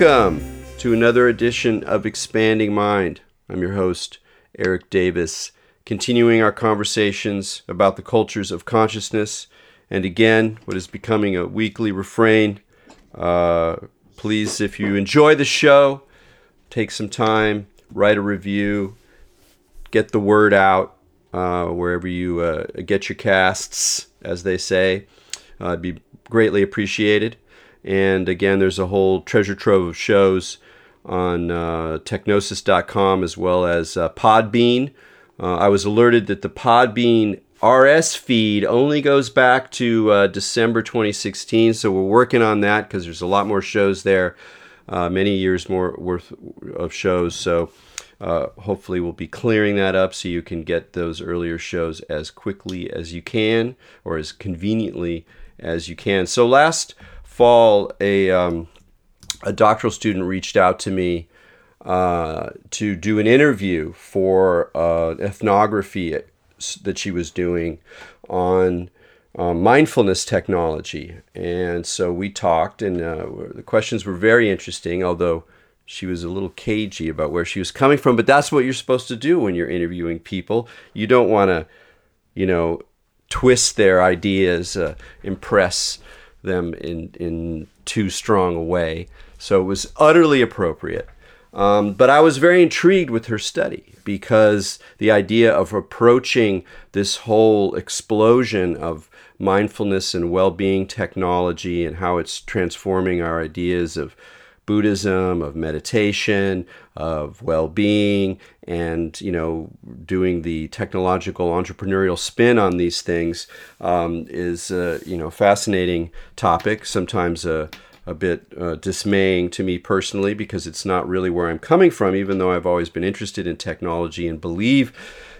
Welcome to another edition of Expanding Mind. I'm your host, Erik Davis, continuing our conversations about the cultures of consciousness. And again, what is becoming a weekly refrain. Uh, please, if you enjoy the show, take some time, write a review, get the word out uh, wherever you uh, get your casts, as they say. Uh, it'd be greatly appreciated. And again, there's a whole treasure trove of shows on uh, techgnosis.com as well as uh, Podbean. Uh, I was alerted that the Podbean RSS feed only goes back to uh, December 2016, so we're working on that because there's a lot more shows there, uh, many years more worth of shows. So uh, hopefully, we'll be clearing that up so you can get those earlier shows as quickly as you can or as conveniently as you can. So last fall, a um, a doctoral student reached out to me uh, to do an interview for uh, ethnography that she was doing on uh, mindfulness technology. And so we talked, and uh, the questions were very interesting, although she was a little cagey about where she was coming from. But that's what you're supposed to do when you're interviewing people. You don't want to, you know, twist their ideas, uh, impress them in, in too strong a way. So it was utterly appropriate. Um, but I was very intrigued with her study because the idea of approaching this whole explosion of mindfulness and well being technology and how it's transforming our ideas of Buddhism, of meditation, of well-being, and you know, doing the technological entrepreneurial spin on these things um, is a you know fascinating topic. Sometimes a a bit uh, dismaying to me personally because it's not really where I'm coming from, even though I've always been interested in technology and believe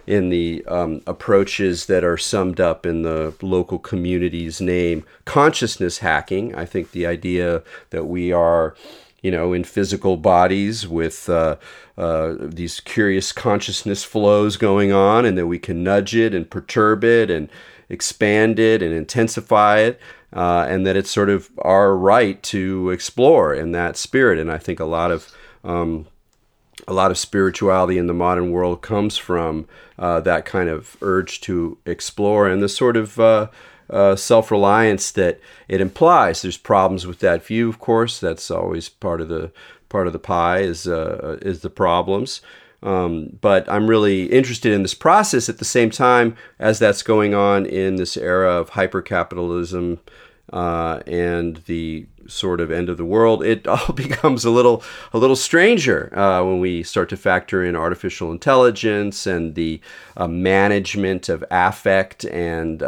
in the um, approaches that are summed up in the local community's name consciousness hacking. I think the idea that we are you know, in physical bodies with uh, uh, these curious consciousness flows going on, and that we can nudge it and perturb it and expand it and intensify it, uh, and that it's sort of our right to explore in that spirit. And I think a lot of um, a lot of spirituality in the modern world comes from uh, that kind of urge to explore and the sort of uh, uh, self reliance that it implies. There's problems with that view, of course. That's always part of the part of the pie is uh, is the problems. Um, but I'm really interested in this process at the same time as that's going on in this era of hypercapitalism uh, and the sort of end of the world, it all becomes a little a little stranger uh, when we start to factor in artificial intelligence and the uh, management of affect and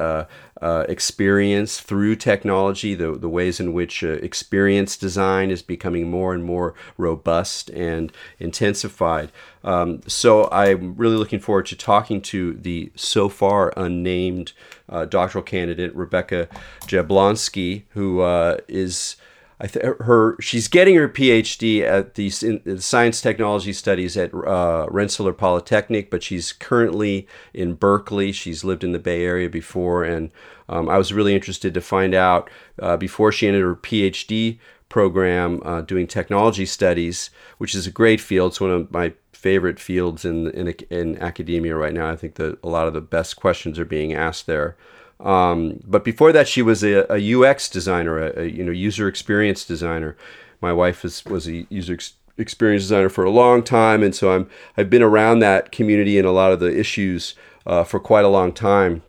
uh, experience through technology, the, the ways in which uh, experience design is becoming more and more robust and intensified. Um, so I'm really looking forward to talking to the so far unnamed uh, doctoral candidate, Rebecca Jablonsky, who uh, is I th- her she's getting her PhD at the, in, Science Technology Studies at uh, Rensselaer Polytechnic, but she's currently in Berkeley. She's lived in the Bay Area before, and um, I was really interested to find out uh, before she entered her PhD program uh, doing technology studies, which is a great field. It's one of my favorite fields in in, in academia right now. I think that a lot of the best questions are being asked there. Um, but before that, she was a, a UX designer, a, a, you know user experience designer. My wife is, was a user ex- experience designer for a long time, and so I'm I've been around that community and a lot of the issues uh, for quite a long time,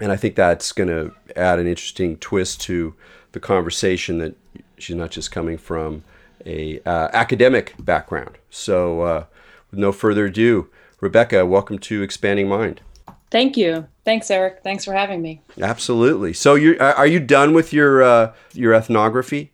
and I think that's going to add an interesting twist to the conversation that she's not just coming from a uh, academic background. So, uh, with no further ado, Rebecca, welcome to Expanding Mind. Thank you. Thanks, Erik. Thanks for having me. Absolutely. So, you are you done with your uh, your ethnography?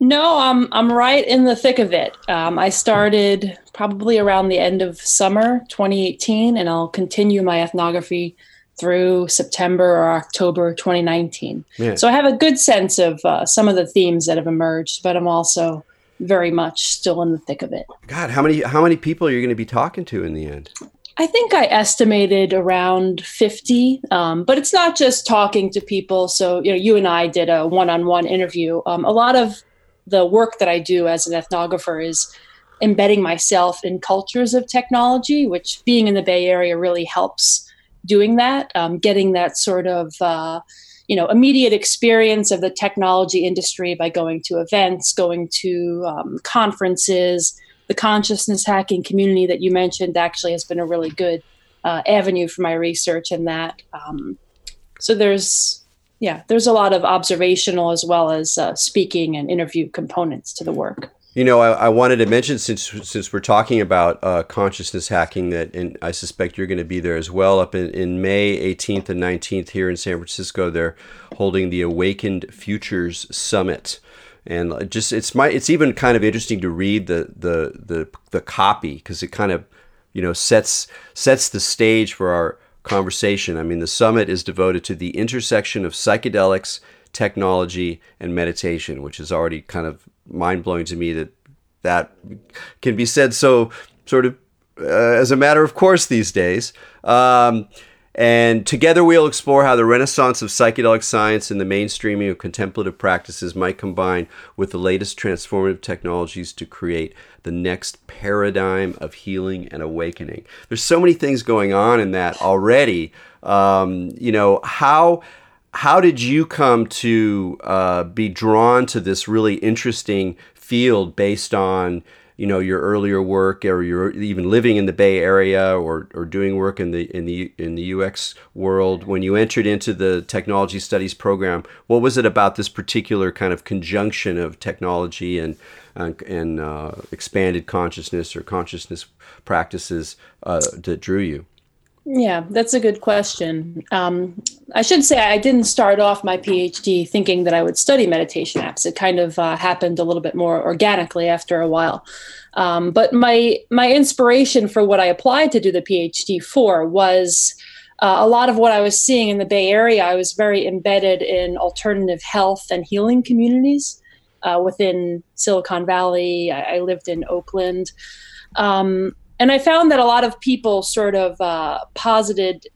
No, I'm I'm right in the thick of it. Um, I started probably around the end of summer 2018, and I'll continue my ethnography through September or October 2019. Yeah. So I have a good sense of uh, some of the themes that have emerged, but I'm also very much still in the thick of it. God, how many how many people are you going to be talking to in the end? I think I estimated around 50, um, but it's not just talking to people. So, you know, you and I did a one on one interview. Um, a lot of the work that I do as an ethnographer is embedding myself in cultures of technology, which being in the Bay Area really helps doing that, um, getting that sort of uh, you know immediate experience of the technology industry by going to events, going to um, conferences. The consciousness hacking community that you mentioned actually has been a really good uh, avenue for my research in that. Um, so there's yeah, there's a lot of observational as well as uh, speaking and interview components to the work. You know, I, I, wanted to mention since since we're talking about uh, consciousness hacking that, and I suspect you're going to be there as well. Up in, in May 18th and 19th here in San Francisco, they're holding the Awakened Futures Summit, and just it's my it's even kind of interesting to read the the the the copy because it kind of you know sets sets the stage for our conversation. I mean, the summit is devoted to the intersection of psychedelics, technology, and meditation, which is already kind of mind blowing to me that that can be said so sort of uh, as a matter of course these days. Um, and together we'll explore how the renaissance of psychedelic science and the mainstreaming of contemplative practices might combine with the latest transformative technologies to create the next paradigm of healing and awakening. There's so many things going on in that already. Um, you know, how how did you come to uh, be drawn to this really interesting field based on you know your earlier work or you're even living in the Bay Area or, or doing work in the in the in the UX world when you entered into the technology studies program what was it about this particular kind of conjunction of technology and and, and uh, expanded consciousness or consciousness practices uh, that drew you yeah, that's a good question. Um, I should say I didn't start off my PhD thinking that I would study meditation apps. It kind of uh, happened a little bit more organically after a while. Um, but my my inspiration for what I applied to do the PhD for was uh, a lot of what I was seeing in the Bay Area. I was very embedded in alternative health and healing communities uh, within Silicon Valley. I, I lived in Oakland. Um, and I found that a lot of people sort of uh, posited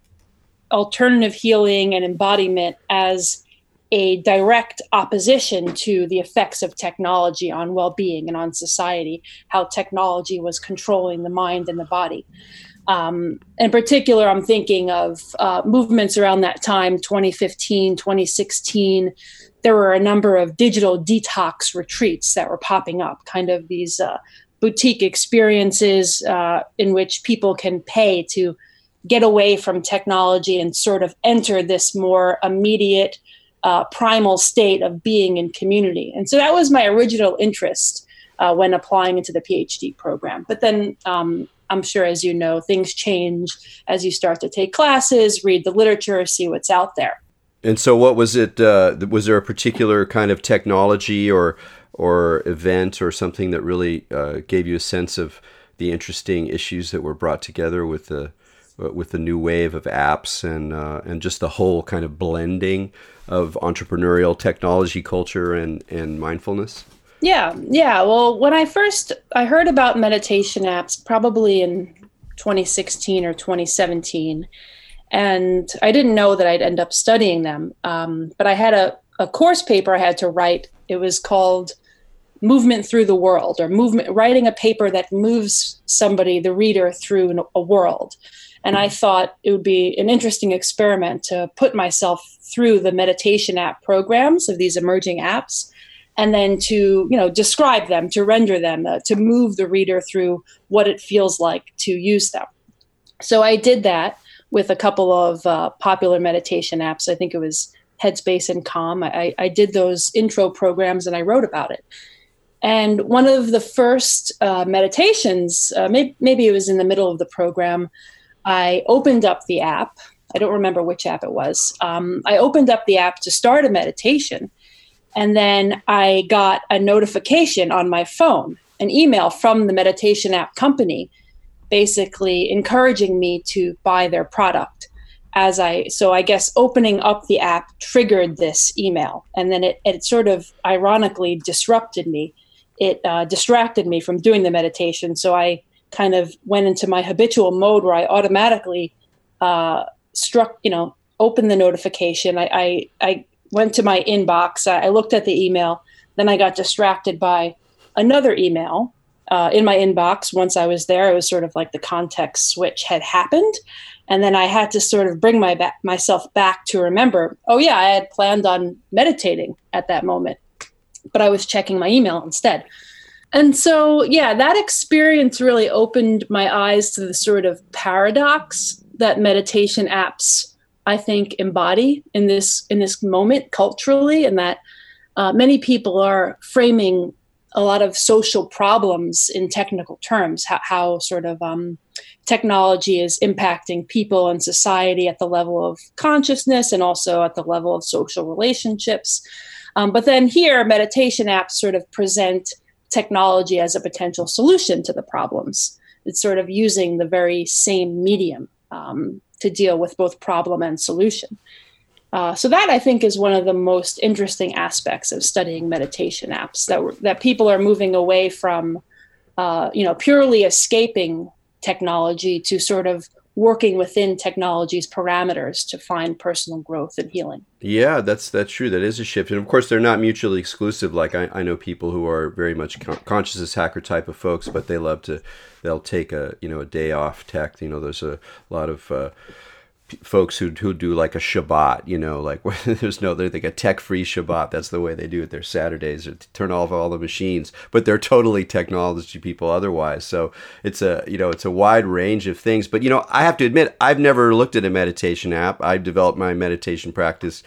alternative healing and embodiment as a direct opposition to the effects of technology on well-being and on society how technology was controlling the mind and the body. Um, in particular i'm thinking of uh, movements around that time 2015 2016 there were a number of digital detox retreats that were popping up kind of these uh, boutique experiences uh, in which people can pay to get away from technology and sort of enter this more immediate uh, primal state of being in community. And so that was my original interest uh, when applying into the PhD program. But then um, I'm sure, as you know, things change as you start to take classes, read the literature, see what's out there. And so, what was it? Uh, was there a particular kind of technology or or event or something that really uh, gave you a sense of the interesting issues that were brought together with the uh, with the new wave of apps and uh, and just the whole kind of blending of entrepreneurial technology culture and and mindfulness? Yeah yeah. Well when i first i heard about meditation apps probably in 2016 or 2017 and i didn't know that i'd end up studying them. Um, but i had a, a course paper i had to write. It was called movement through the world or movement writing a paper that moves somebody the reader through a world. And i thought it would be an interesting experiment to put myself through the meditation app programs of these emerging apps and then to you know describe them to render them uh, to move the reader through what it feels like to use them. So i did that with a couple of uh, popular meditation apps. I think it was headspace and calm. I, I did those intro programs and i wrote about it and one of the first uh, meditations, uh, maybe, maybe it was in the middle of the program, I opened up the app. I don't remember which app it was. Um, I opened up the app to start a meditation. And then I got a notification on my phone, an email from the meditation app company, basically encouraging me to buy their product. As I, so I guess opening up the app triggered this email. And then it, it sort of ironically disrupted me it uh, distracted me from doing the meditation. So I kind of went into my habitual mode where I automatically uh, struck, you know, opened the notification. I, I, I went to my inbox. I, I, looked at the email. Then I got distracted by another email uh, in my inbox. Once I was there, it was sort of like the context switch had happened. And then I had to sort of bring my ba- myself back to remember, oh, yeah, I had planned on meditating at that moment, but I was checking my email instead. And so, yeah, that experience really opened my eyes to the sort of paradox that meditation apps, I think, embody in this in this moment culturally, and that uh, many people are framing a lot of social problems in technical terms. How, how sort of um, technology is impacting people and society at the level of consciousness and also at the level of social relationships. Um, but then here, meditation apps sort of present technology as a potential solution to the problems. It's sort of using the very same medium um, to deal with both problem and solution. Uh, so that I think is one of the most interesting aspects of studying meditation apps that that people are moving away from, uh, you know, purely escaping technology to sort of working within technology's parameters to find personal growth and healing. Yeah, that's that's true. That is a shift, and of course, they're not mutually exclusive. Like I, I know people who are very much con- consciousness hacker type of folks, but they love to they'll take a you know a day off tech. You know, there's a lot of uh, folks who who do like a Shabbat, you know, like there's no they're like a tech free Shabbat. That's the way they do it. Their Saturdays to turn off all the machines, but they're totally technology people otherwise. So it's a you know it's a wide range of things. But you know I have to admit I've never looked at a meditation app. I've developed my meditation practice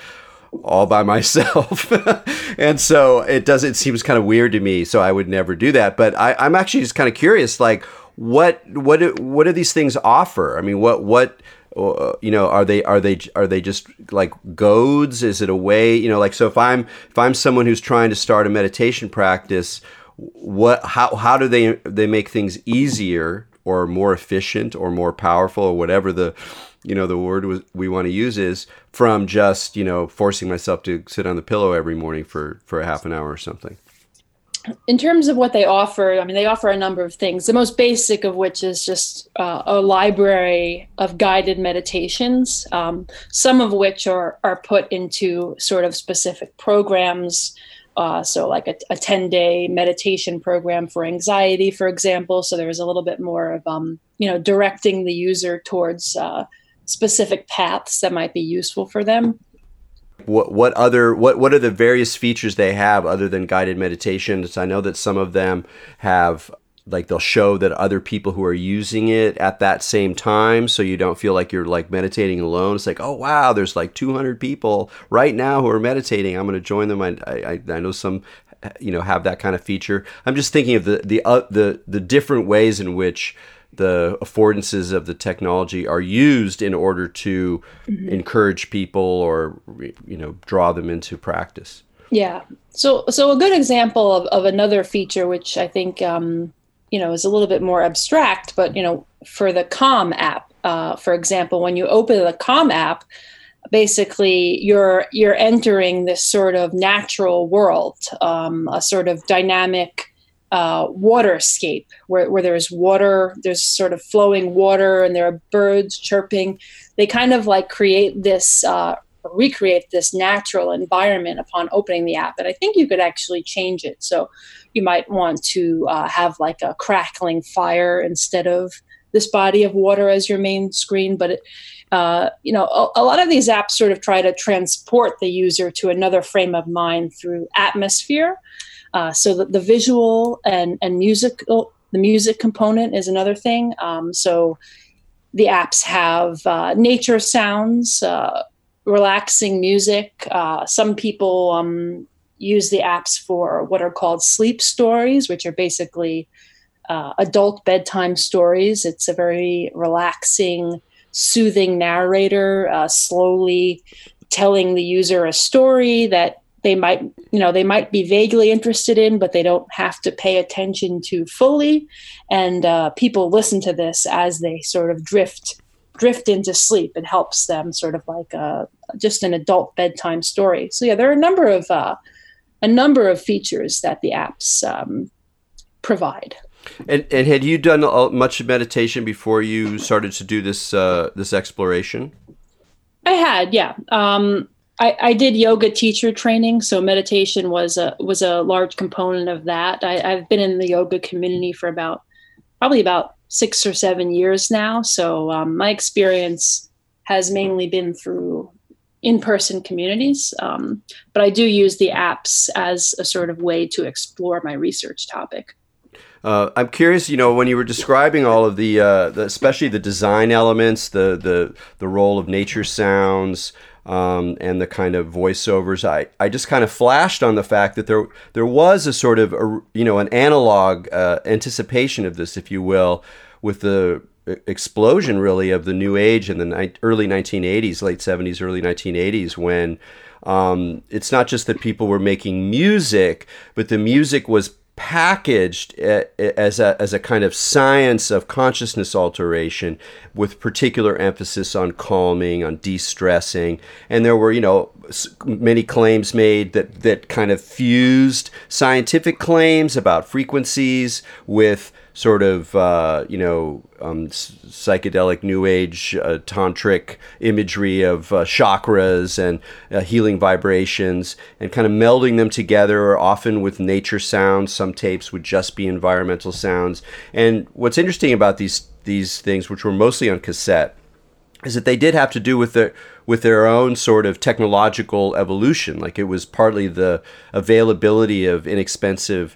all by myself and so it does it seems kind of weird to me so i would never do that but I, i'm actually just kind of curious like what what what do these things offer i mean what what or, uh, you know are they are they are they just like goads? Is it a way you know like so if i'm if i'm someone who's trying to start a meditation practice what how how do they they make things easier or more efficient or more powerful or whatever the you know the word we want to use is from just you know forcing myself to sit on the pillow every morning for for a half an hour or something in terms of what they offer, I mean, they offer a number of things. The most basic of which is just uh, a library of guided meditations, um, some of which are are put into sort of specific programs. Uh, so, like a, a, 10 day meditation program for anxiety, for example. So, there's a little bit more of, um, you know, directing the user towards uh, specific paths that might be useful for them what what other what what are the various features they have other than guided meditations? I know that some of them have like they'll show that other people who are using it at that same time so you don't feel like you're like meditating alone. It's like oh wow there's like 200 people right now who are meditating. I'm going to join them. I, I i know some you know have that kind of feature. I'm just thinking of the the uh, the the different ways in which the affordances of the technology are used in order to mm-hmm. encourage people or you know draw them into practice yeah so so a good example of, of another feature which i think um, you know is a little bit more abstract but you know for the Calm app uh, for example when you open the Calm app basically you're you're entering this sort of natural world um, a sort of dynamic uh, waterscape where, where there's water, there's sort of flowing water, and there are birds chirping. They kind of like create this, uh, recreate this natural environment upon opening the app. And I think you could actually change it. So you might want to uh, have like a crackling fire instead of this body of water as your main screen. But it, uh, you know, a, a, lot of these apps sort of try to transport the user to another frame of mind through atmosphere. Uh, so the, the visual and and music the music component is another thing. Um, so the apps have uh, nature sounds, uh, relaxing music. Uh, some people um, use the apps for what are called sleep stories, which are basically uh, adult bedtime stories. It's a very relaxing, soothing narrator, uh, slowly telling the user a story that they might you know they might be vaguely interested in but they don't have to pay attention to fully. And uh, people listen to this as they sort of drift drift into sleep. It helps them sort of like a, uh, just an adult bedtime story. So yeah there are a number of uh, a number of features that the apps um, provide. And, and had you done much meditation before you started to do this uh, this exploration? I had yeah. Um, I, I, did yoga teacher training, so meditation was a was a large component of that. I, have been in the yoga community for about probably about six or seven years now. So um, my experience has mainly been through in person communities, um, but I do use the apps as a sort of way to explore my research topic. Uh, I'm curious, you know, when you were describing all of the, uh, the, especially the design elements, the the the role of nature sounds, um, and the kind of voiceovers, I, I just kind of flashed on the fact that there there was a sort of a, you know an analog uh, anticipation of this, if you will, with the explosion really of the new age in the ni- early 1980s, late 70s, early 1980s, when um, it's not just that people were making music, but the music was packaged eh, eh, as a, as a kind of science of consciousness alteration with particular emphasis on calming, on de-stressing. And there were, you know, many claims made that, that kind of fused scientific claims about frequencies with sort of uh, you know um, psychedelic new age uh, tantric imagery of uh, chakras and uh, healing vibrations and kind of melding them together often with nature sounds. Some tapes would just be environmental sounds. And what's interesting about these these things which were mostly on cassette is that they did have to do with their with their own sort of technological evolution. Like it was partly the availability of inexpensive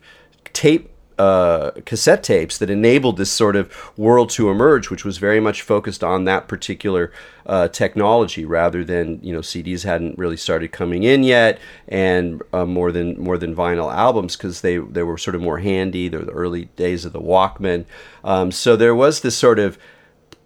tape uh, cassette tapes that enabled this sort of world to emerge, which was very much focused on that particular uh, technology, rather than you know CDs hadn't really started coming in yet, and uh, more than more than vinyl albums because they they were sort of more handy. They're the early days of the Walkman, um, so there was this sort of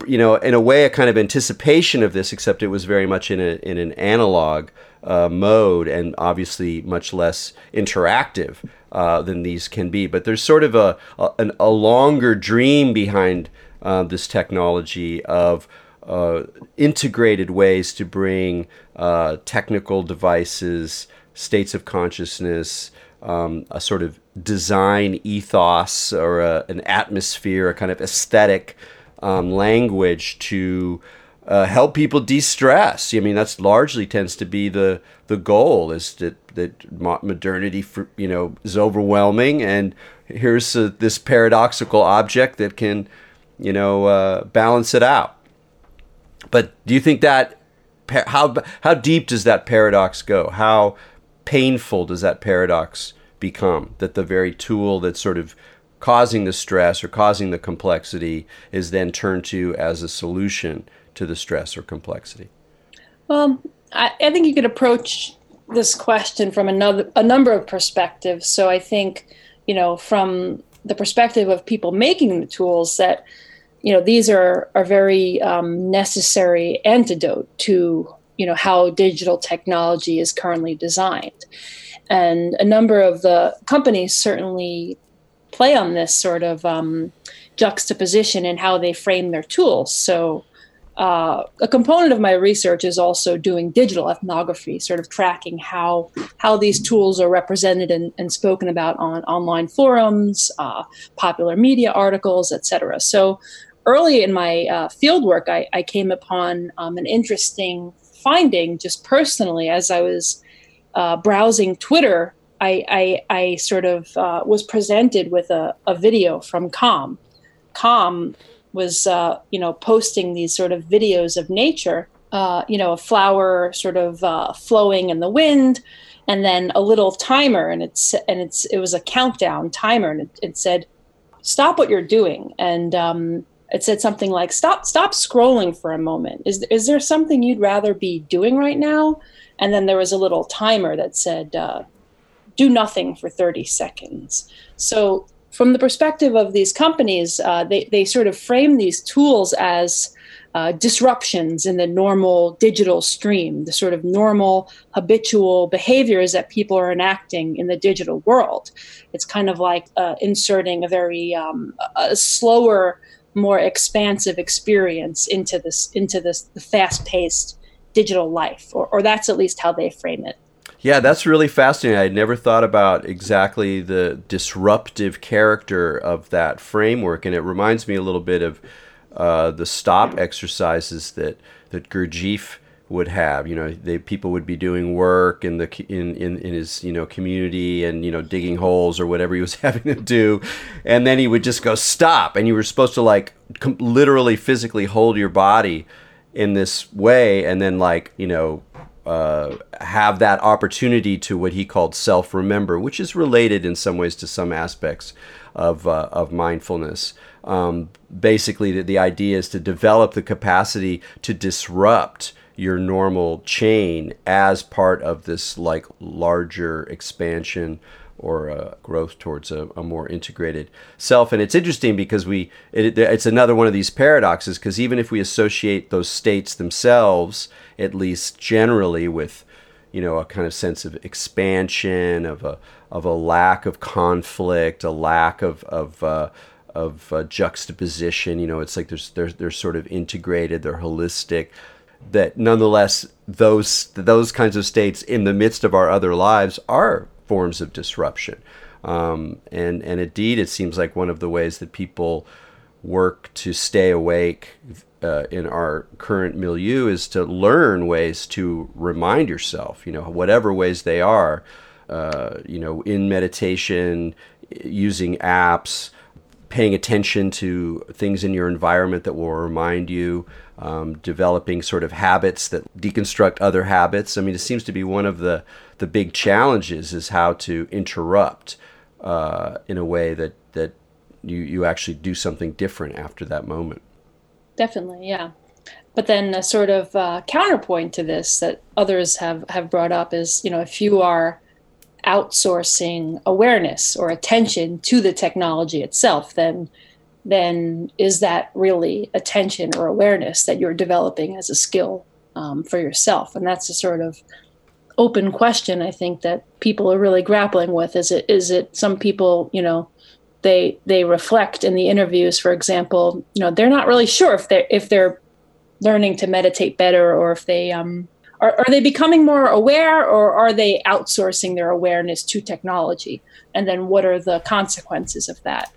you know, in a way, a kind of anticipation of this, except it was very much in a in an analog uh, mode and obviously much less interactive uh, than these can be. But there's sort of a a, a longer dream behind uh, this technology of uh, integrated ways to bring uh, technical devices, states of consciousness. Um, a sort of design ethos or a, an atmosphere, a kind of aesthetic um, language to uh, help people de-stress. I mean, that's largely tends to be the the goal is that that modernity, for, you know, is overwhelming, and here's a, this paradoxical object that can, you know, uh, balance it out. But do you think that how how deep does that paradox go? How painful does that paradox become? That the very tool that's sort of causing the stress or causing the complexity is then turned to as a solution to the stress or complexity? Well, I, I think you could approach this question from another a number of perspectives. So I think, you know, from the perspective of people making the tools that, you know, these are are very um, necessary antidote to you know how digital technology is currently designed, and a number of the companies certainly play on this sort of um, juxtaposition in how they frame their tools. So uh, a component of my research is also doing digital ethnography, sort of tracking how how these tools are represented and, and spoken about on online forums, uh, popular media articles, etc. So early in my uh, fieldwork, I, I, came upon um, an interesting finding just personally as I was uh, browsing Twitter. I, I, I sort of uh, was presented with a, a video from Calm. Calm was uh, you know posting these sort of videos of nature uh, you know a flower sort of uh, flowing in the wind and then a little timer and it's and it's it was a countdown timer and it, it said stop what you're doing. And um, it said something like stop stop scrolling for a moment. Is, is there something you'd rather be doing right now? And then there was a little timer that said uh, do nothing for 30 seconds. So from the perspective of these companies, uh, they, they sort of frame these tools as uh, disruptions in the normal digital stream, the sort of normal habitual behaviors that people are enacting in the digital world. It's kind of like uh, inserting a very um, a slower, more expansive experience into this into this fast-paced digital life, or, or that's at least how they frame it. Yeah, that's really fascinating. I'd never thought about exactly the disruptive character of that framework, and it reminds me a little bit of uh, the stop exercises that that Gurdjieff would have. You know, they people would be doing work in the in, in in his you know community and you know digging holes or whatever he was having them do, and then he would just go stop, and you were supposed to like com- literally physically hold your body in this way, and then like you know. Uh, have that opportunity to what he called self remember, which is related in some ways to some aspects of, uh, of mindfulness. Um, basically, the, the idea is to develop the capacity to disrupt your normal chain as part of this like larger expansion or uh, growth towards a, a, more integrated self. And it's interesting because we it, it's another one of these paradoxes because even if we associate those states themselves, at least generally, with you know a kind of sense of expansion, of a of a lack of conflict, a lack of of uh, of uh, juxtaposition. You know, it's like there's they're they're sort of integrated, they're holistic that nonetheless those those kinds of states in the midst of our other lives are forms of disruption. Um, and and indeed, it seems like one of the ways that people work to stay awake uh, in our current milieu is to learn ways to remind yourself, you know, whatever ways they are, uh, you know, in meditation, using apps, paying attention to things in your environment that will remind you, um, developing sort of habits that deconstruct other habits. I mean, it seems to be one of the, the big challenges is how to interrupt uh, in a way that, that you, you actually do something different after that moment. Definitely, yeah. But then a sort of uh, counterpoint to this that others have, have brought up is, you know, if you are outsourcing awareness or attention to the technology itself, then then is that really attention or awareness that you're developing as a skill um, for yourself? And that's a sort of open question I think that people are really grappling with. Is it is it some people, you know, they they reflect in the interviews, for example, you know, they're not really sure if they're if they're learning to meditate better or if they um are, are they becoming more aware or are they outsourcing their awareness to technology? And then what are the consequences of that?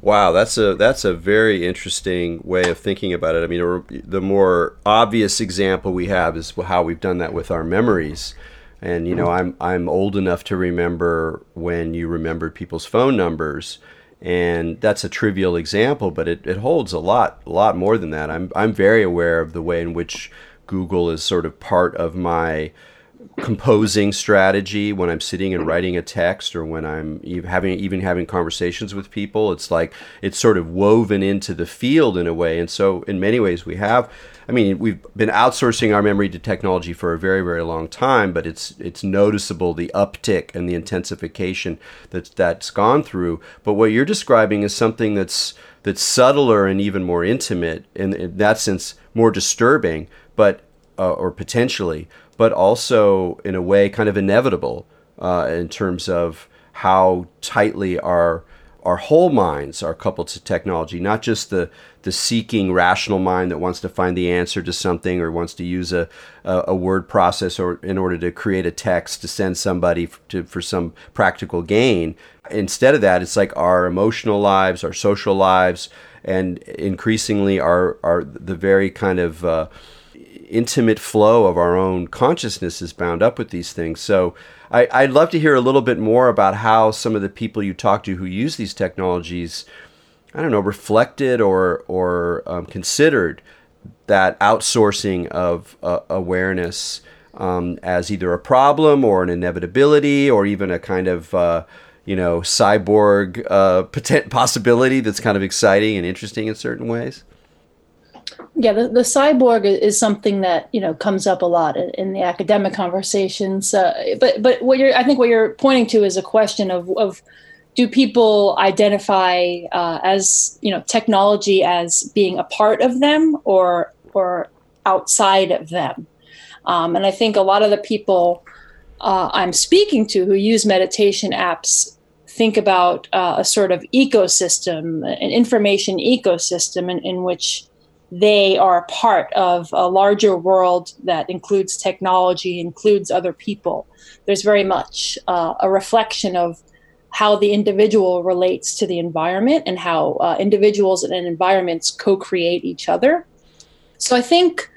Wow, that's a that's a very interesting way of thinking about it. I mean, the more obvious example we have is how we've done that with our memories. And you know, mm-hmm. I'm I'm old enough to remember when you remembered people's phone numbers, and that's a trivial example, but it, it holds a lot a lot more than that. I'm I'm very aware of the way in which Google is sort of part of my composing strategy when I'm sitting and writing a text or when I'm having even having conversations with people. It's like it's sort of woven into the field in a way. And so in many ways we have I mean, we've been outsourcing our memory to technology for a very, very long time, but it's it's noticeable the uptick and the intensification that that's gone through. But what you're describing is something that's that's subtler and even more intimate, and in that sense, more disturbing, but uh, or potentially, but also in a way kind of inevitable uh, in terms of how tightly our our whole minds are coupled to technology, not just the the seeking rational mind that wants to find the answer to something or wants to use a, a, a word process or in order to create a text to send somebody to, for some practical gain. Instead of that, it's like our emotional lives, our social lives, and increasingly our, our the very kind of uh, intimate flow of our own consciousness is bound up with these things. So I, would love to hear a little bit more about how some of the people you talk to who use these technologies, I don't know, reflected or or um, considered that outsourcing of uh, awareness um, as either a problem or an inevitability or even a kind of uh, you know cyborg uh, possibility that's kind of exciting and interesting in certain ways. Yeah, the, the cyborg is something that you know comes up a lot in, in the academic conversations. Uh, but but what you're I think what you're pointing to is a question of of do people identify uh, as you know technology as being a part of them or or outside of them? Um, and I think a lot of the people uh, I'm speaking to who use meditation apps think about uh, a sort of ecosystem, an information ecosystem in, in which they are part of a larger world that includes technology, includes other people. There's very much uh, a reflection of how the individual relates to the environment and how uh, individuals and environments co create each other. So I think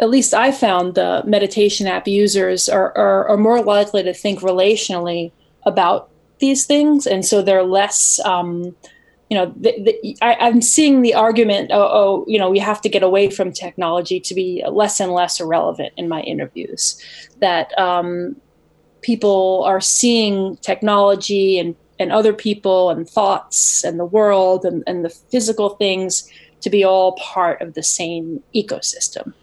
at least I found the meditation app users are, are, are more likely to think relationally about these things. And so they're less, um, you know, the, the, I, am seeing the argument, oh, oh, you know, we have to get away from technology to be less and less irrelevant in my interviews. That um, people are seeing technology and, and other people and thoughts and the world and, and the physical things to be all part of the same ecosystem.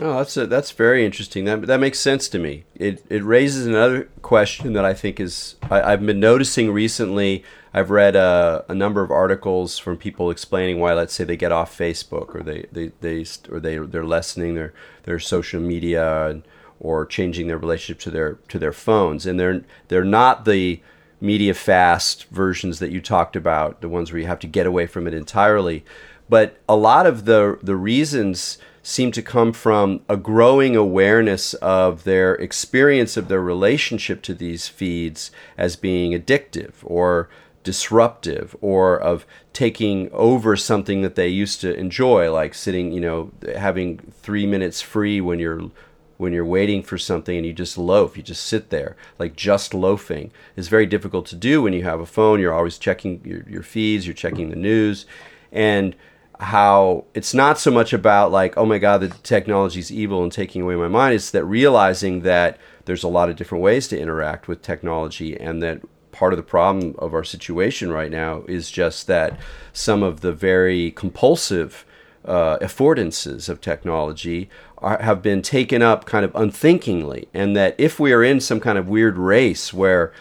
Oh, that's a, that's very interesting. That that makes sense to me. It it raises another question that I think is I, have been noticing recently. I've read a, a number of articles from people explaining why, let's say, they get off Facebook or they, they, they or they they're lessening their, their social media and, or changing their relationship to their to their phones, and they're they're not the media fast versions that you talked about, the ones where you have to get away from it entirely. But a lot of the the reasons seem to come from a growing awareness of their experience of their relationship to these feeds as being addictive or disruptive or of taking over something that they used to enjoy like sitting you know having 3 minutes free when you're when you're waiting for something and you just loaf you just sit there. Like just loafing is very difficult to do when you have a phone. You're always checking your, your feeds you're checking the news. And how it's not so much about like oh my god the technology is evil and taking away my mind. It's that realizing that there's a lot of different ways to interact with technology and that part of the problem of our situation right now is just that some of the very compulsive uh, affordances of technology are, have been taken up kind of unthinkingly and that if we are in some kind of weird race where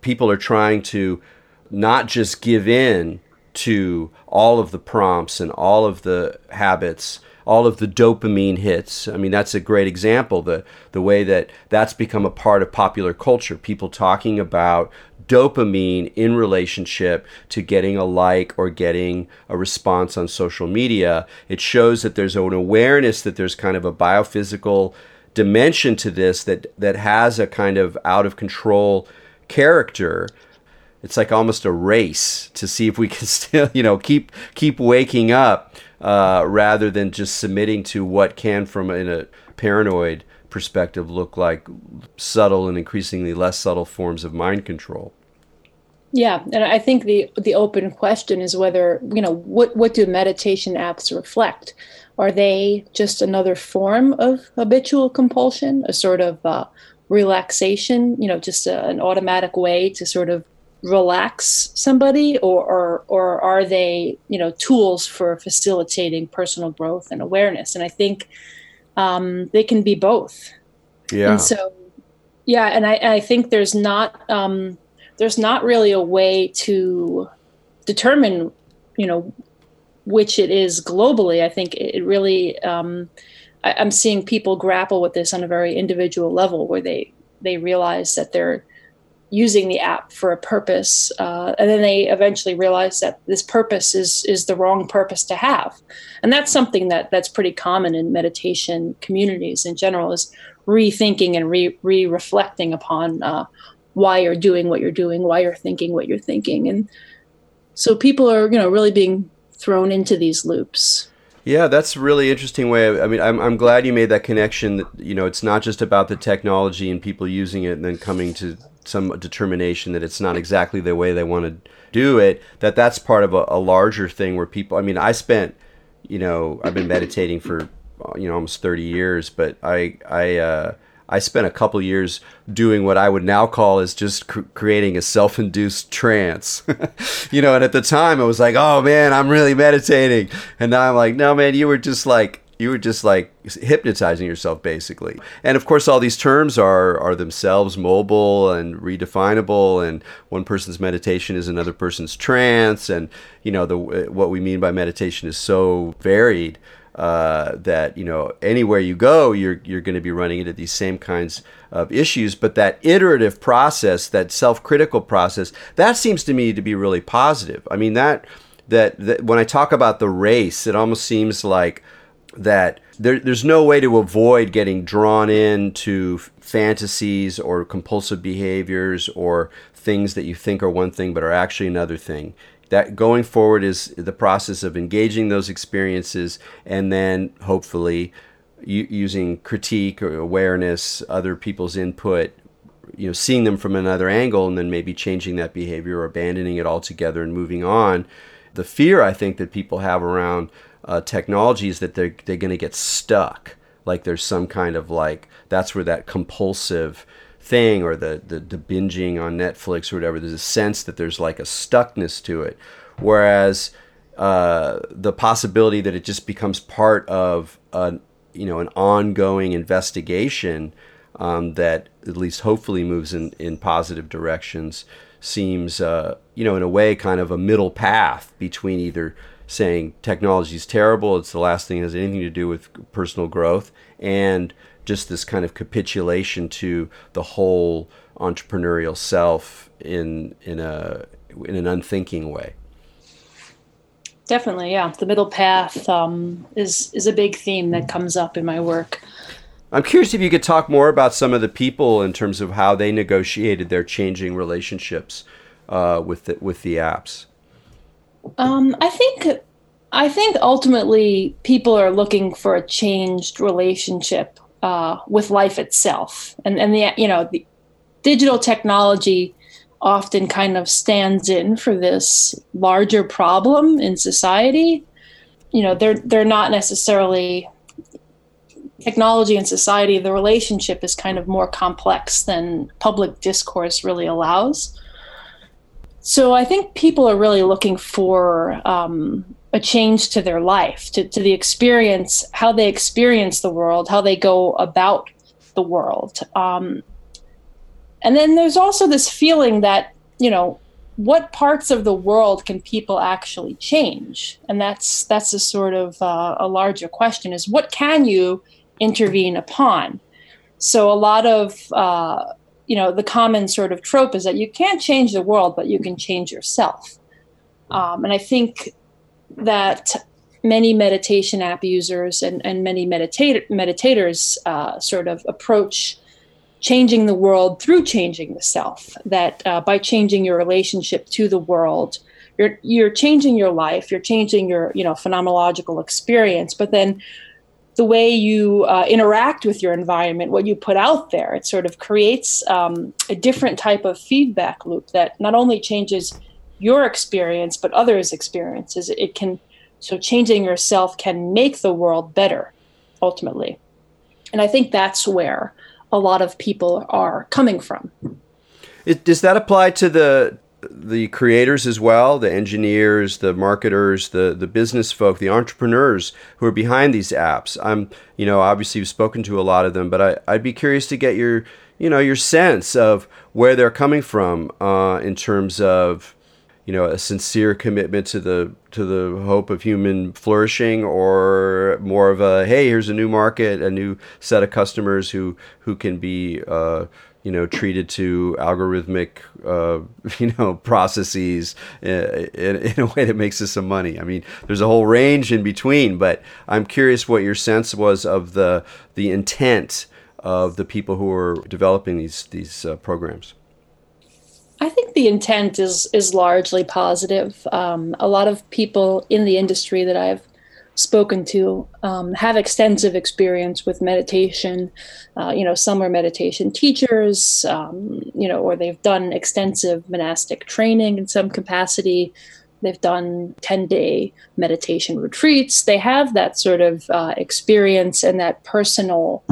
people are trying to not just give in to all of the prompts and all of the habits all of the dopamine hits. I mean, that's a great example. The the way that that's become a part of popular culture. People talking about dopamine in relationship to getting a like or getting a response on social media. It shows that there's an awareness that there's kind of a biophysical dimension to this that that has a kind of out of control character it's like almost a race to see if we can still you know keep keep waking up uh, rather than just submitting to what can from in a paranoid perspective look like subtle and increasingly less subtle forms of mind control? Yeah and i think the the open question is whether you know what what do meditation apps reflect? Are they just another form of habitual compulsion a sort of uh, relaxation you know just a, an automatic way to sort of relax somebody or, or or are they you know tools for facilitating personal growth and awareness? And i think um, they can be both. Yeah. And so yeah and i, I think there's not um, there's not really a way to determine you know which it is globally. I think it really um, I, i'm seeing people grapple with this on a very individual level where they they realize that they're using the app for a purpose, uh, and then they eventually realize that this purpose is is the wrong purpose to have, and that's something that that's pretty common in meditation communities in general is rethinking and re re reflecting upon uh, why you're doing what you're doing, why you're thinking what you're thinking, and so people are you know really being thrown into these loops. Yeah, that's a really interesting way. Of, I mean, I'm, I'm glad you made that connection. That you know, it's not just about the technology and people using it and then coming to some determination that it's not exactly the way they want to do it that that's part of a, a, larger thing where people i mean i spent you know i've been meditating for you know almost 30 years but i i uh, I spent a couple years doing what I would now call is just cr- creating a self-induced trance. you know, and at the time I was like, "Oh man, I'm really meditating." And now I'm like, "No man, you were just like you were just like hypnotizing yourself basically. And of course all these terms are are themselves mobile and redefinable and one person's meditation is another person's trance and you know the what we mean by meditation is so varied uh, that you know anywhere you go you're you're going to be running into these same kinds of issues. But that iterative process that self-critical process that seems to me to be really positive. I mean that that, that when i talk about the race it almost seems like that there, there's no way to avoid getting drawn into fantasies or compulsive behaviors or things that you think are one thing but are actually another thing. That going forward is the process of engaging those experiences and then hopefully u- using critique or awareness, other people's input, you know, seeing them from another angle, and then maybe changing that behavior or abandoning it altogether and moving on. The fear I think that people have around uh, technology is that they're they're going to get stuck. Like there's some kind of like that's where that compulsive thing or the, the, the binging on Netflix or whatever. There's a sense that there's like a stuckness to it, whereas uh, the possibility that it just becomes part of a you know an ongoing investigation um, that at least hopefully moves in, in positive directions seems uh, you know in a way kind of a middle path between either saying technology is terrible it's the last thing that has anything to do with personal growth and just this kind of capitulation to the whole entrepreneurial self in in a in an unthinking way Definitely, yeah. The middle path um, is is a big theme that comes up in my work. I'm curious if you could talk more about some of the people in terms of how they negotiated their changing relationships uh, with the, with the apps. Um, I think I think ultimately people are looking for a changed relationship uh, with life itself, and and the you know the digital technology often kind of stands in for this larger problem in society. You know, they're they're not necessarily technology and society, the relationship is kind of more complex than public discourse really allows. So I think people are really looking for um, a change to their life, to, to the experience, how they experience the world, how they go about the world. Um, and then there's also this feeling that, you know, what parts of the world can people actually change? And that's that's a sort of uh, a larger question: is what can you intervene upon? So a lot of uh, you know the common sort of trope is that you can't change the world, but you can change yourself. Um, and I think that many meditation app users and, and many meditate- meditators uh, sort of approach changing the world through changing the self. That uh, by changing your relationship to the world, you're you're changing your life, you're changing your you know phenomenological experience. But then the way you uh, interact with your environment, what you put out there, it sort of creates um, a different type of feedback loop that not only changes your experience but others' experiences. It can so changing yourself can make the world better ultimately. And I think that's where a lot of people are coming from. Does that apply to the the creators as well, the engineers, the marketers, the the business folk, the entrepreneurs who are behind these apps? I'm, you know, obviously you've spoken to a lot of them, but I, I'd be curious to get your, you know, your sense of where they're coming from uh, in terms of you know a sincere commitment to the to the hope of human flourishing or more of a hey here's a new market a new set of customers who who can be uh, you know treated to algorithmic uh, you know processes in, in, a way that makes us some money i mean there's a whole range in between but i'm curious what your sense was of the the intent of the people who are developing these these uh, programs I think the intent is is largely positive. Um, a lot of people in the industry that I've spoken to um, have extensive experience with meditation. Uh, you know, some are meditation teachers, um, you know, or they've done extensive monastic training in some capacity. They've done 10 day meditation retreats. They have that sort of uh, experience and that personal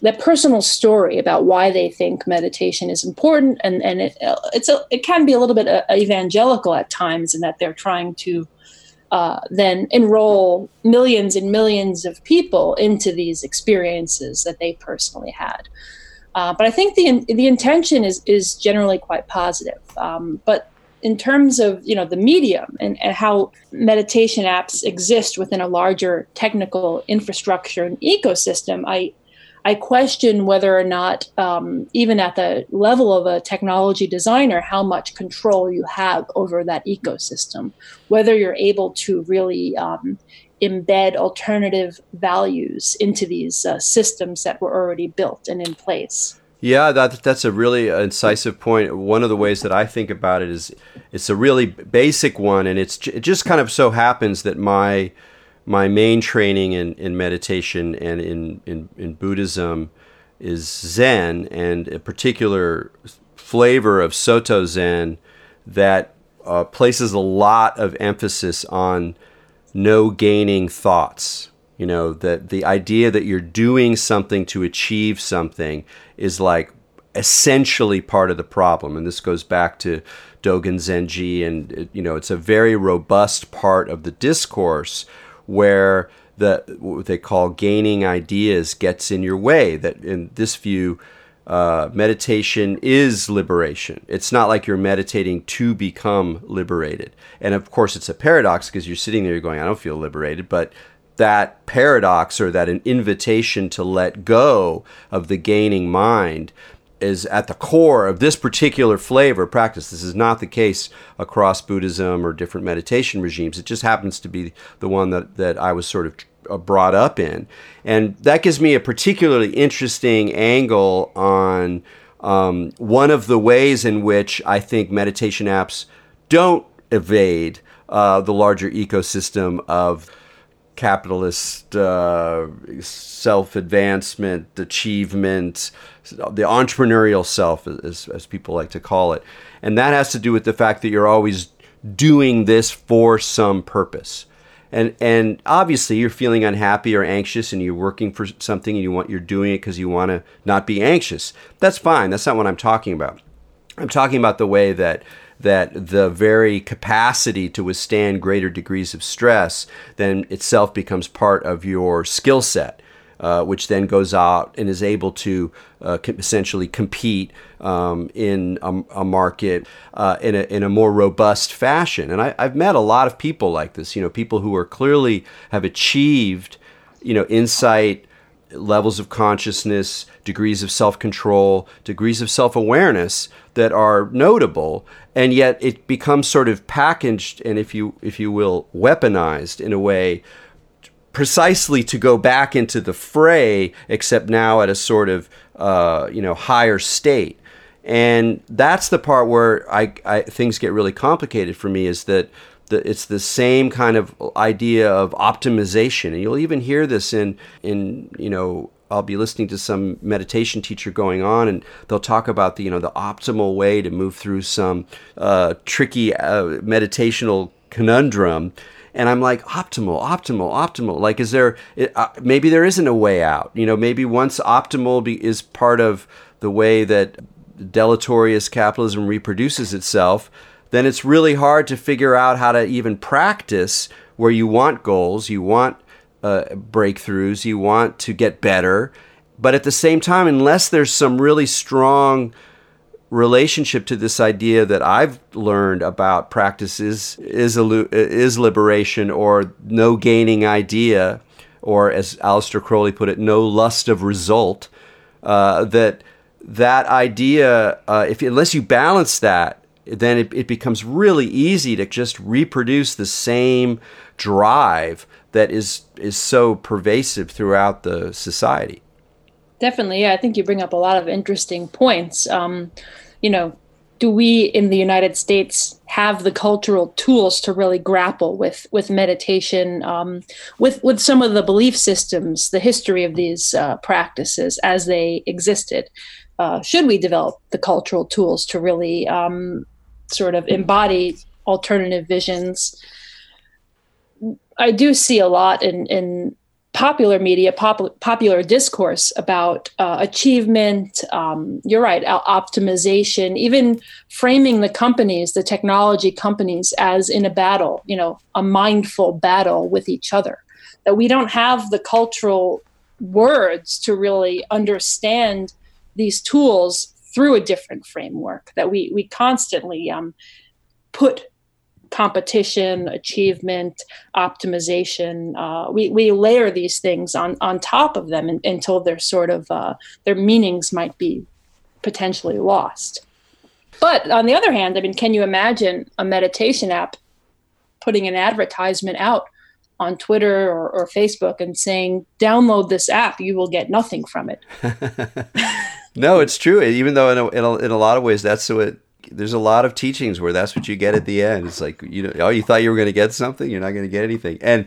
that personal story about why they think meditation is important and and it it's a, it can be a little bit uh, evangelical at times in that they're trying to uh, then enroll millions and millions of people into these experiences that they personally had. Uh, but I think the the intention is is generally quite positive. Um, but in terms of you know the medium and, and, how meditation apps exist within a larger technical infrastructure and ecosystem, I I question whether or not, um, even at the level of a technology designer, how much control you have over that ecosystem, whether you're able to really um, embed alternative values into these uh, systems that were already built and in place. Yeah, that, that's a really incisive point. One of the ways that I think about it is it's a really basic one, and it's it just kind of so happens that my my main training in, in meditation and in, in, in Buddhism is Zen, and a particular flavor of Soto Zen that uh, places a lot of emphasis on no gaining thoughts. You know, that the idea that you're doing something to achieve something is like essentially part of the problem. And this goes back to Dogen Zenji, and it, you know, it's a very robust part of the discourse where the what they call gaining ideas gets in your way. That in this view, uh, meditation is liberation. It's not like you're meditating to become liberated. And of course, it's a paradox because you're sitting there, you're going, I don't feel liberated, but that paradox or that an invitation to let go of the gaining mind is at the core of this particular flavor practice. This is not the case across Buddhism or different meditation regimes. It just happens to be the one that, that I was sort of uh, brought up in. And that gives me a particularly interesting angle on um, one of the ways in which I think meditation apps don't evade uh, the larger ecosystem of capitalist uh, self advancement, achievement, the entrepreneurial self, as, as people like to call it. And that has to do with the fact that you're always doing this for some purpose. And, and obviously you're feeling unhappy or anxious and you're working for something and you want you're doing it because you want to not be anxious. That's fine. That's not what I'm talking about. I'm talking about the way that that the very capacity to withstand greater degrees of stress then itself becomes part of your skill set. Uh, which then goes out and is able to uh, essentially compete um, in a, a market uh, in, a, in a more robust fashion. And I, I've met a lot of people like this, you know, people who are clearly have achieved, you know, insight, levels of consciousness, degrees of self control, degrees of self awareness that are notable, and yet it becomes sort of packaged and, if you if you will, weaponized in a way precisely to go back into the fray, except now at a sort of uh, you know higher state. And that's the part where I, I things get really complicated for me. Is that the, it's the same kind of idea of optimization, and you'll even hear this in in you know I'll be listening to some meditation teacher going on, and they'll talk about the you know the optimal way to move through some uh, tricky uh, meditational conundrum and I'm like optimal, optimal, optimal. Like, is there uh, maybe there isn't a way out? You know, maybe once optimal be, is part of the way that deleterious capitalism reproduces itself, then it's really hard to figure out how to even practice where you want goals, you want uh, breakthroughs, you want to get better, but at the same time, unless there's some really strong relationship to this idea that I've learned about practices is, is liberation or no gaining idea, or as Aleister Crowley put it, no lust of result. Uh, that that idea, uh, if unless you balance that, then it, it becomes really easy to just reproduce the same drive that is is so pervasive throughout the society. Definitely, yeah. I think you bring up a lot of interesting points. Um, you know, do we in the United States have the cultural tools to really grapple with with meditation, um, with with some of the belief systems, the history of these uh, practices as they existed? Uh, should we develop the cultural tools to really um, sort of embody alternative visions? I do see a lot in in popular media, pop- popular discourse about uh, achievement. Um, you're right, optimization, even framing the companies, the technology companies, as in a battle, you know, a mindful battle with each other. That we don't have the cultural words to really understand these tools through a different framework. That we we constantly um, put competition, achievement, optimization. Uh, we, we layer these things on, on top of them in, until they're sort of, uh, their meanings might be potentially lost. But on the other hand, I mean, can you imagine a meditation app putting an advertisement out on Twitter or, or Facebook and saying, download this app, you will get nothing from it? no, it's true. Even though in a, in a, in a lot of ways that's what there's a lot of teachings where that's what you get at the end. It's like you know, oh, you thought you were going to get something, you're not going to get anything. And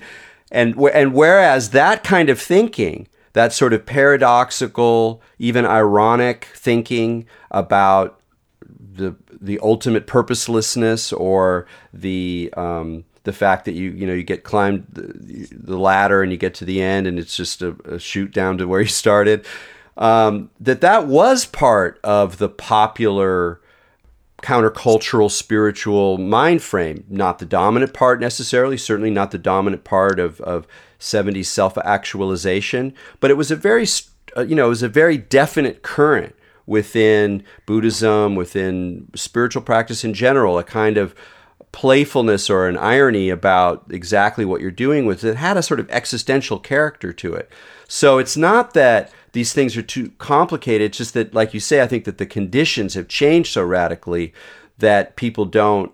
and and whereas that kind of thinking that sort of paradoxical even ironic thinking about the the ultimate purposelessness or the um, the fact that you you know you get climbed the, the, ladder and you get to the end and it's just a, a chute down to where you started um, that that was part of the popular countercultural spiritual mind frame not the dominant part necessarily certainly not the dominant part of, of 70s self-actualization but it was a very uh, you know it was a very definite current within buddhism within spiritual practice in general a kind of playfulness or an irony about exactly what you're doing with it had a sort of existential character to it. So it's not that these things are too complicated, it's just that, like you say, I think that the conditions have changed so radically that people don't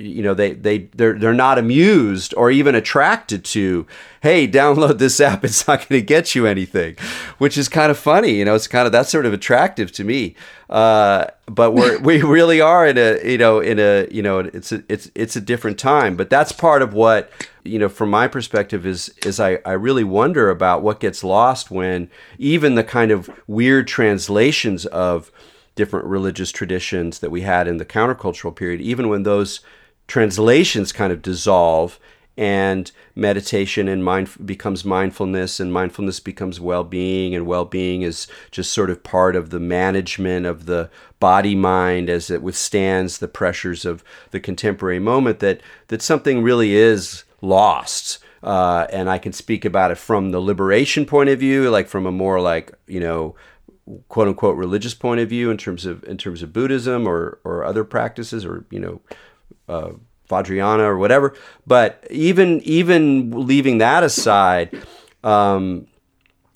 you know they they they're they're not amused or even attracted to hey download this app it's not going to get you anything which is kind of funny you know it's kind of that's sort of attractive to me. Uh, but we're we really are in a you know in a you know it's a it's it's a different time. But that's part of what you know from my perspective is is I, I really wonder about what gets lost when even the kind of weird translations of different religious traditions that we had in the countercultural period even when those translations kind of dissolve and meditation and mind becomes mindfulness and mindfulness becomes well-being and well-being is just sort of part of the management of the body mind as it withstands the pressures of the contemporary moment that that something really is lost uh, and I can speak about it from the liberation point of view like from a more like you know quote unquote religious point of view in terms of in terms of Buddhism or or other practices or you know uh, or whatever. But even even leaving that aside, um,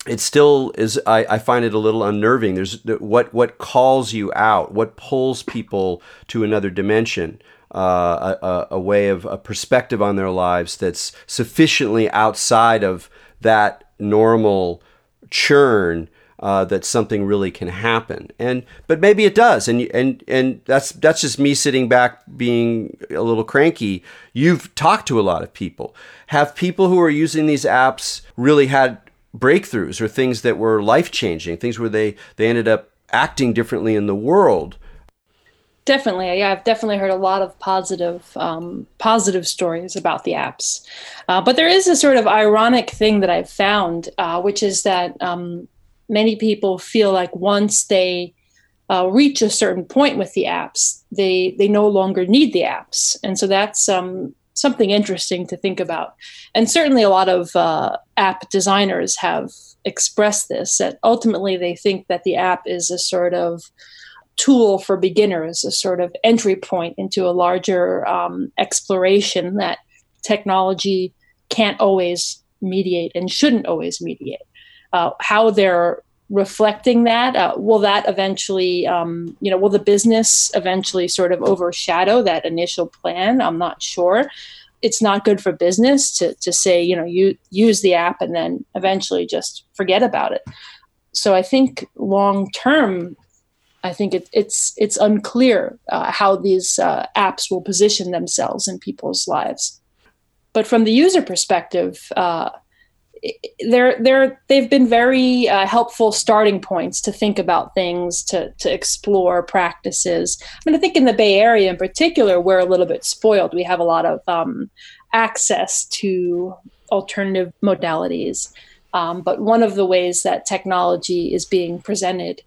it still is. I, I, find it a little unnerving. There's what what calls you out, what pulls people to another dimension. Uh, a, a, way of a perspective on their lives that's sufficiently outside of that normal churn uh, that something really can happen. And but maybe it does. And and and that's that's just me sitting back being a little cranky. You've talked to a lot of people. Have people who are using these apps really had breakthroughs or things that were life changing, things where they they ended up acting differently in the world? Definitely, yeah, I've definitely heard a lot of positive, um, positive stories about the apps. Uh, but there is a sort of ironic thing that I've found, uh, which is that um, many people feel like once they uh, reach a certain point with the apps, they they no longer need the apps, and so that's um, something interesting to think about. And certainly, a lot of uh, app designers have expressed this that ultimately they think that the app is a sort of tool for beginners, a sort of entry point into a larger um, exploration that technology can't always mediate and shouldn't always mediate uh, how they're reflecting that uh, will that eventually um, you know will the business eventually sort of overshadow that initial plan? I'm not sure. It's not good for business to, to say you know you use the app and then eventually just forget about it. So i think long term i think it, it's it's unclear uh, how these uh, apps will position themselves in people's lives. But from the user perspective uh, they're they're they've been very uh, helpful starting points to think about things to to explore practices. I mean i think in the bay area in particular we're a little bit spoiled. We have a lot of um, access to alternative modalities. Um, but one of the ways that technology is being presented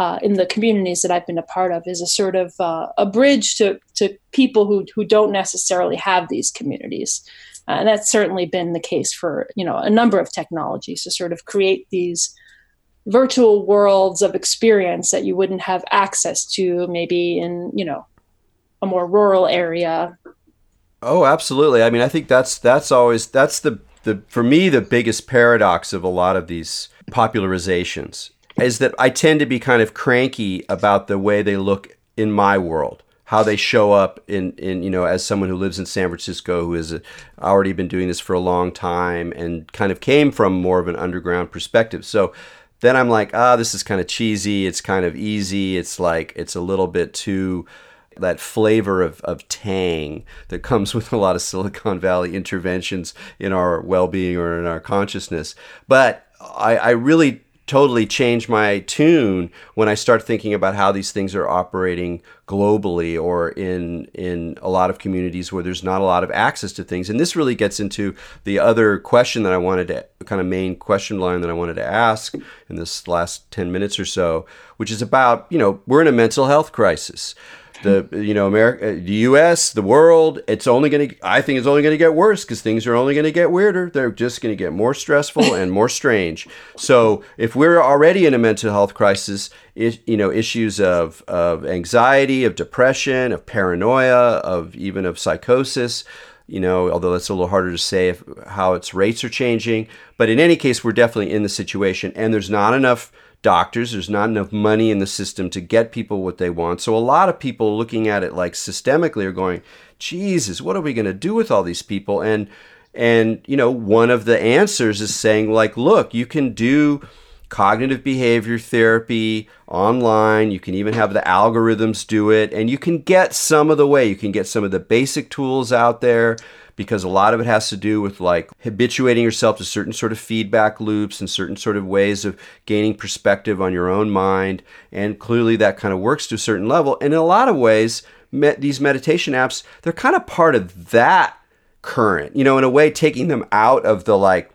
uh, in the communities that I've been a part of is a sort of uh, a bridge to, to people who, who don't necessarily have these communities. Uh, and that's certainly been the case for you know a number of technologies to sort of create these virtual worlds of experience that you wouldn't have access to maybe in you know a more rural area. Oh absolutely. I mean i think that's that's always that's the the for me the biggest paradox of a lot of these popularizations is that i tend to be kind of cranky about the way they look in my world how they show up in, in you know as someone who lives in San Francisco who has uh, already been doing this for a long time and kind of came from more of an underground perspective. So then I'm like, ah, this is kind of cheesy. It's kind of easy. It's like it's a little bit too that flavor of, of tang that comes with a lot of Silicon Valley interventions in our well being or in our consciousness. But I, I really totally change my tune when I start thinking about how these things are operating globally or in in a lot of communities where there's not a lot of access to things. And this really gets into the other question that I wanted to kind of main question line that I wanted to ask in this last 10 minutes or so, which is about, you know, we're in a mental health crisis the you know America, uh, the U.S., the world. It's only going to. I think it's only going to get worse because things are only going to get weirder. They're just going to get more stressful and more strange. So if we're already in a mental health crisis, it, you know issues of of anxiety, of depression, of paranoia, of even of psychosis. You know, although that's a little harder to say if, how its rates are changing. But in any case, we're definitely in the situation, and there's not enough doctors. There's not enough money in the system to get people what they want. So a lot of people looking at it like systemically are going, Jesus, what are we going to do with all these people? And and you know, one of the answers is saying like, look, you can do cognitive behavior therapy online. You can even have the algorithms do it, and you can get some of the way. You can get some of the basic tools out there because a lot of it has to do with like habituating yourself to certain sort of feedback loops and certain sort of ways of gaining perspective on your own mind. And clearly that kind of works to a certain level. And in a lot of ways, met these meditation apps, they're kind of part of that current, you know, in a way, taking them out of the like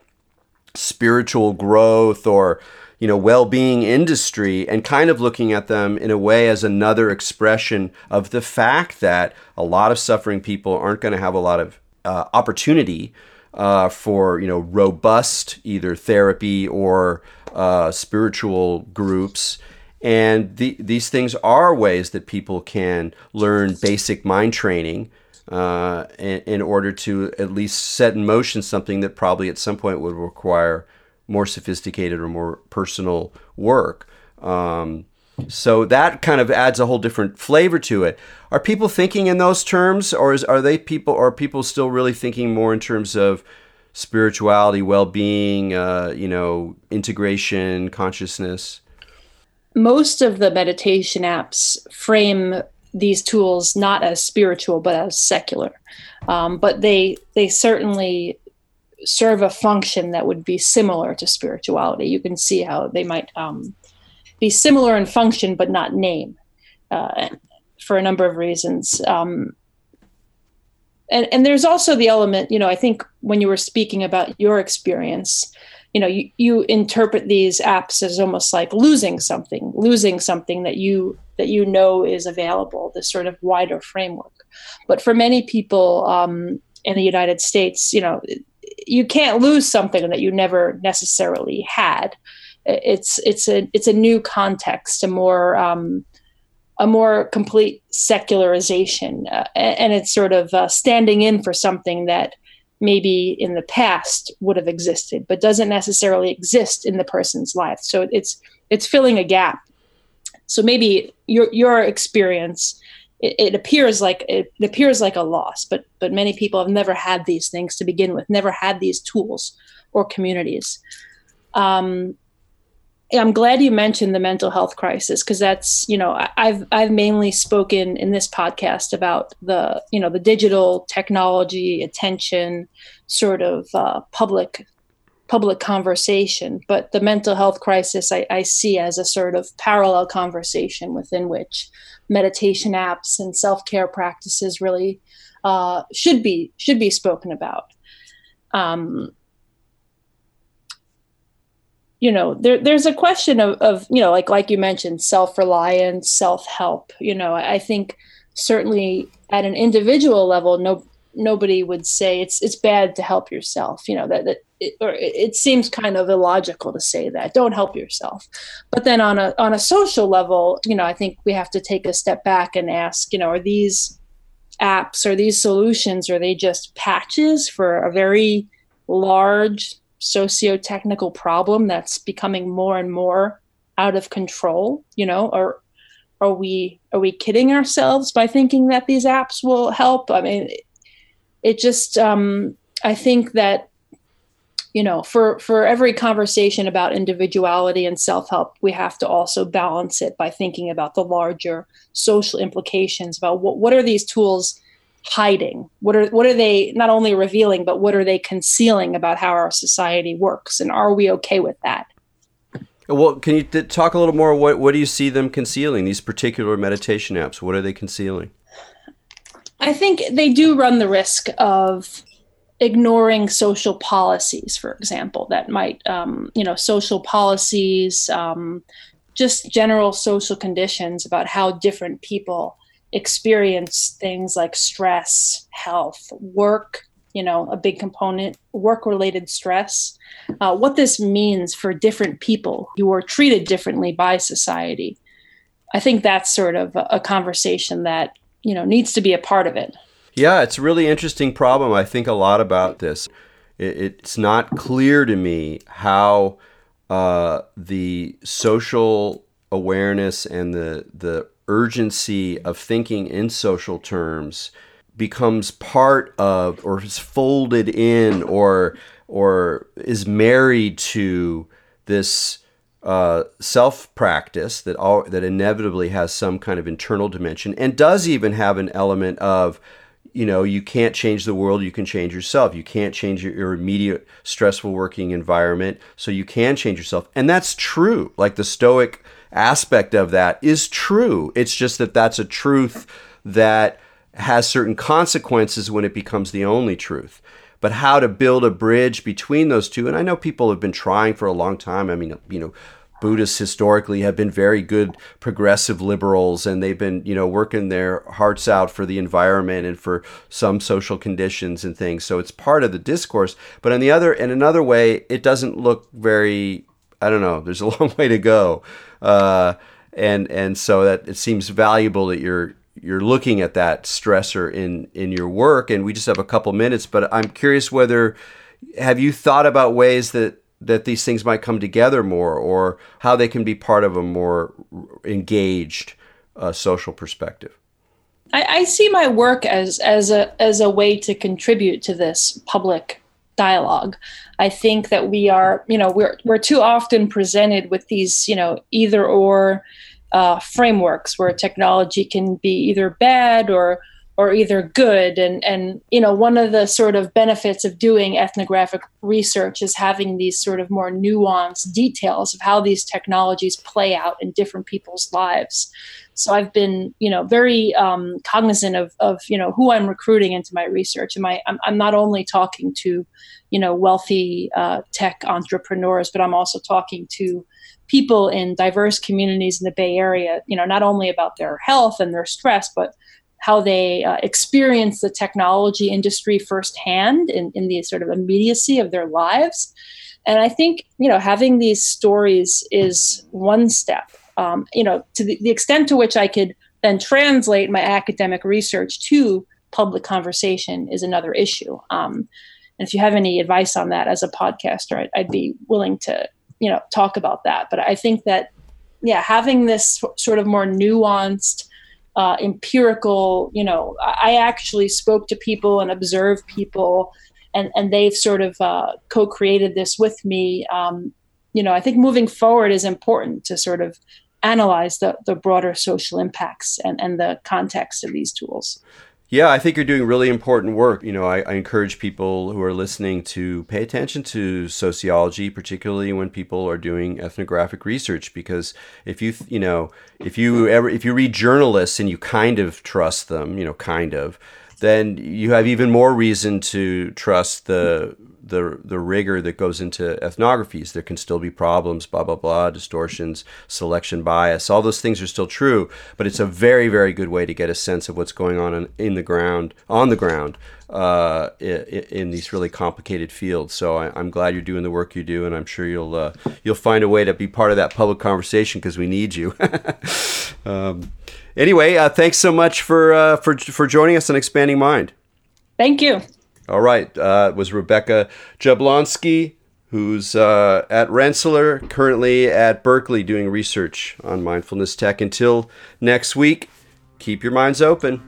spiritual growth or you know well-being industry and kind of looking at them in a way as another expression of the fact that a lot of suffering people aren't going to have a lot of uh, opportunity uh, for you know robust either therapy or uh, spiritual groups. And the, these things are ways that people can learn basic mind training uh, in, in, order to at least set in motion something that probably at some point would require more sophisticated or more personal work. Um, so that kind of adds a whole different flavor to it. Are people thinking in those terms, or is, are they people? Are people still really thinking more in terms of spirituality, well-being, uh, you know, integration, consciousness? Most of the meditation apps frame these tools not as spiritual but as secular, um, but they they certainly serve a function that would be similar to spirituality. You can see how they might um, be similar in function but not name uh, for a number of reasons. Um, and, and there's also the element, you know, I think when you were speaking about your experience, you know, you, you interpret these apps as almost like losing something, losing something that you that you know is available, this sort of wider framework. But for many people um, in the United States, you know, you can't lose something that you never necessarily had it's it's a it's a new context, a more um, a more complete secularization, uh, and it's sort of uh, standing in for something that maybe in the past would have existed, but doesn't necessarily exist in the person's life. So it's it's filling a gap. So maybe your your experience it, appears like it appears like a loss, but but many people have never had these things to begin with, never had these tools or communities. Um, I'm glad you mentioned the mental health crisis because that's you know I've I've mainly spoken in this podcast about the you know the digital technology attention sort of uh, public public conversation, but the mental health crisis I, I see as a sort of parallel conversation within which meditation apps and self care practices really uh, should be should be spoken about. Um, you know there there's a question of, of you know like like you mentioned self-reliance self-help you know i think certainly at an individual level no nobody would say it's it's bad to help yourself you know that, that it, or it seems kind of illogical to say that don't help yourself. But then on a on a social level you know i think we have to take a step back and ask you know are these apps or these solutions are they just patches for a very large socio-technical problem that's becoming more and more out of control you know or are we are we kidding ourselves by thinking that these apps will help? I mean it, just um, i think that you know for for every conversation about individuality and self-help we have to also balance it by thinking about the larger social implications about what, what are these tools hiding? What are what are they not only revealing but what are they concealing about how our society works? And are we okay with that? Well can you talk a little more? What what do you see them concealing these particular meditation apps? What are they concealing? I think they do run the risk of ignoring social policies, for example, that might, um, you know, social policies, um, just general social conditions about how different people experience things like stress, health, work, you know, a big component, work related stress, uh, what this means for different people who are treated differently by society. I think that's sort of a, conversation that, you know, needs to be a part of it. Yeah, it's a really interesting problem. I think a lot about this. it's not clear to me how uh, the social awareness and the the urgency of thinking in social terms becomes part of or is folded in or or is married to this uh, self practice that all, that inevitably has some kind of internal dimension and does even have an element of you know you can't change the world you can change yourself. You can't change your, your, immediate stressful working environment so you can change yourself. And that's true. Like the stoic aspect of that is true it's just that that's a truth that has certain consequences when it becomes the only truth but how to build a bridge between those two and i know people have been trying for a long time i mean you know Buddhists historically have been very good progressive liberals and they've been, you know, working their hearts out for the environment and for some social conditions and things. So it's part of the discourse. But on the other in another way, it doesn't look very I don't know, there's a long way to go. Uh, and and so that it seems valuable that you're you're looking at that stressor in in your work. And we just have a couple minutes, but I'm curious whether have you thought about ways that that these things might come together more or how they can be part of a more engaged uh, social perspective? I, I, see my work as as a as a way to contribute to this public dialogue. I think that we are you know we're we're too often presented with these you know either or uh, frameworks where technology can be either bad or or either good. And and you know one of the sort of benefits of doing ethnographic research is having these sort of more nuanced details of how these technologies play out in different people's lives. So i've been you know very um, cognizant of of you know who i'm recruiting into my research. And my i'm, I'm not only talking to you know wealthy uh, tech entrepreneurs but i'm also talking to people in diverse communities in the bay area you know not only about their health and their stress but how they uh, experience the technology industry firsthand in, in the sort of immediacy of their lives. And I think, you know, having these stories is one step. Um, you know, to the, the extent to which I could then translate my academic research to public conversation is another issue. Um, and if you have any advice on that as a podcaster, I'd, I'd, be willing to, you know, talk about that. But I think that, yeah, having this sort of more nuanced uh, empirical you know i actually spoke to people and observed people and and they've sort of uh, co-created this with me. Um, you know i think moving forward is important to sort of analyze the, the broader social impacts and, and the context of these tools yeah, I think you're doing really important work. You know, I, I, encourage people who are listening to pay attention to sociology, particularly when people are doing ethnographic research, because if you, you know, if you ever, if you read journalists and you kind of trust them, you know, kind of, then you have even more reason to trust the the the rigor that goes into ethnographies. There can still be problems, blah blah blah, distortions, selection bias. All those things are still true, but it's a very very good way to get a sense of what's going on in, in the ground on the ground uh, in, in, these really complicated fields. So I, am glad you're doing the work you do, and I'm sure you'll uh, you'll find a way to be part of that public conversation because we need you. um, anyway, uh, thanks so much for uh, for for joining us on Expanding Mind. Thank you. All right, uh, was Rebecca Jablonsky, who's uh, at Rensselaer, currently at Berkeley doing research on mindfulness tech. Until next week, keep your minds open.